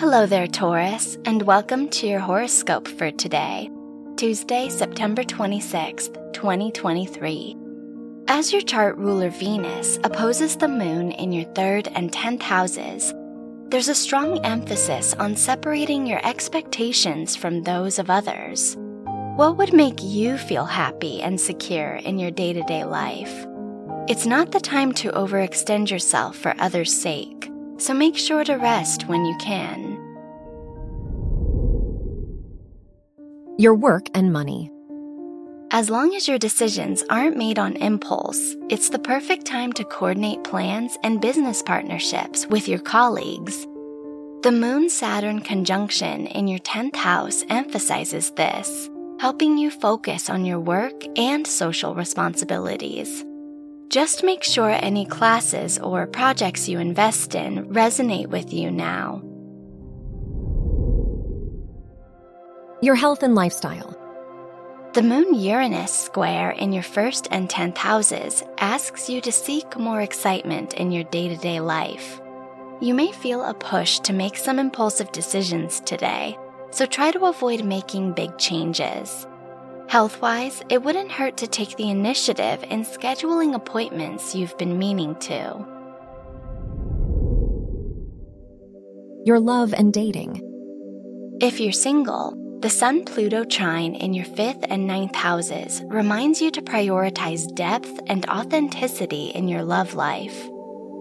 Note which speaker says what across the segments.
Speaker 1: Hello there, Taurus, and welcome to your horoscope for today, Tuesday, September 26th, 2023. As your chart ruler Venus opposes the moon in your third and 10th houses, there's a strong emphasis on separating your expectations from those of others. What would make you feel happy and secure in your day to day life? It's not the time to overextend yourself for others' sake, so make sure to rest when you can.
Speaker 2: Your work and money.
Speaker 1: As long as your decisions aren't made on impulse, it's the perfect time to coordinate plans and business partnerships with your colleagues. The Moon Saturn conjunction in your 10th house emphasizes this, helping you focus on your work and social responsibilities. Just make sure any classes or projects you invest in resonate with you now.
Speaker 2: Your health and lifestyle.
Speaker 1: The Moon Uranus square in your first and 10th houses asks you to seek more excitement in your day to day life. You may feel a push to make some impulsive decisions today, so try to avoid making big changes. Health wise, it wouldn't hurt to take the initiative in scheduling appointments you've been meaning to.
Speaker 2: Your love and dating.
Speaker 1: If you're single, the Sun Pluto trine in your fifth and ninth houses reminds you to prioritize depth and authenticity in your love life.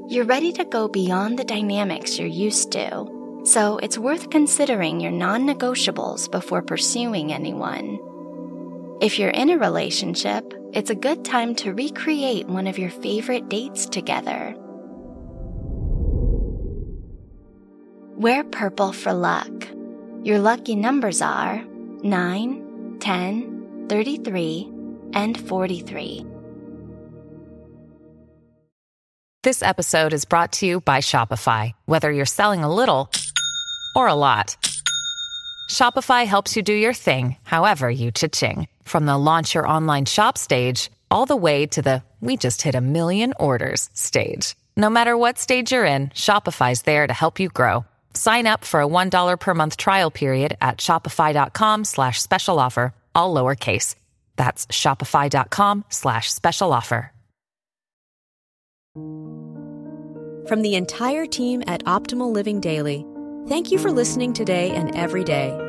Speaker 1: You're ready to go beyond the dynamics you're used to, so it's worth considering your non negotiables before pursuing anyone. If you're in a relationship, it's a good time to recreate one of your favorite dates together. Wear purple for luck. Your lucky numbers are 9, 10, 33, and 43.
Speaker 3: This episode is brought to you by Shopify. Whether you're selling a little or a lot, Shopify helps you do your thing, however you cha-ching. From the launch your online shop stage, all the way to the we just hit a million orders stage. No matter what stage you're in, Shopify's there to help you grow. Sign up for a $1 per month trial period at shopify.com slash special offer, all lowercase. That's shopify.com slash special offer.
Speaker 4: From the entire team at Optimal Living Daily, thank you for listening today and every day.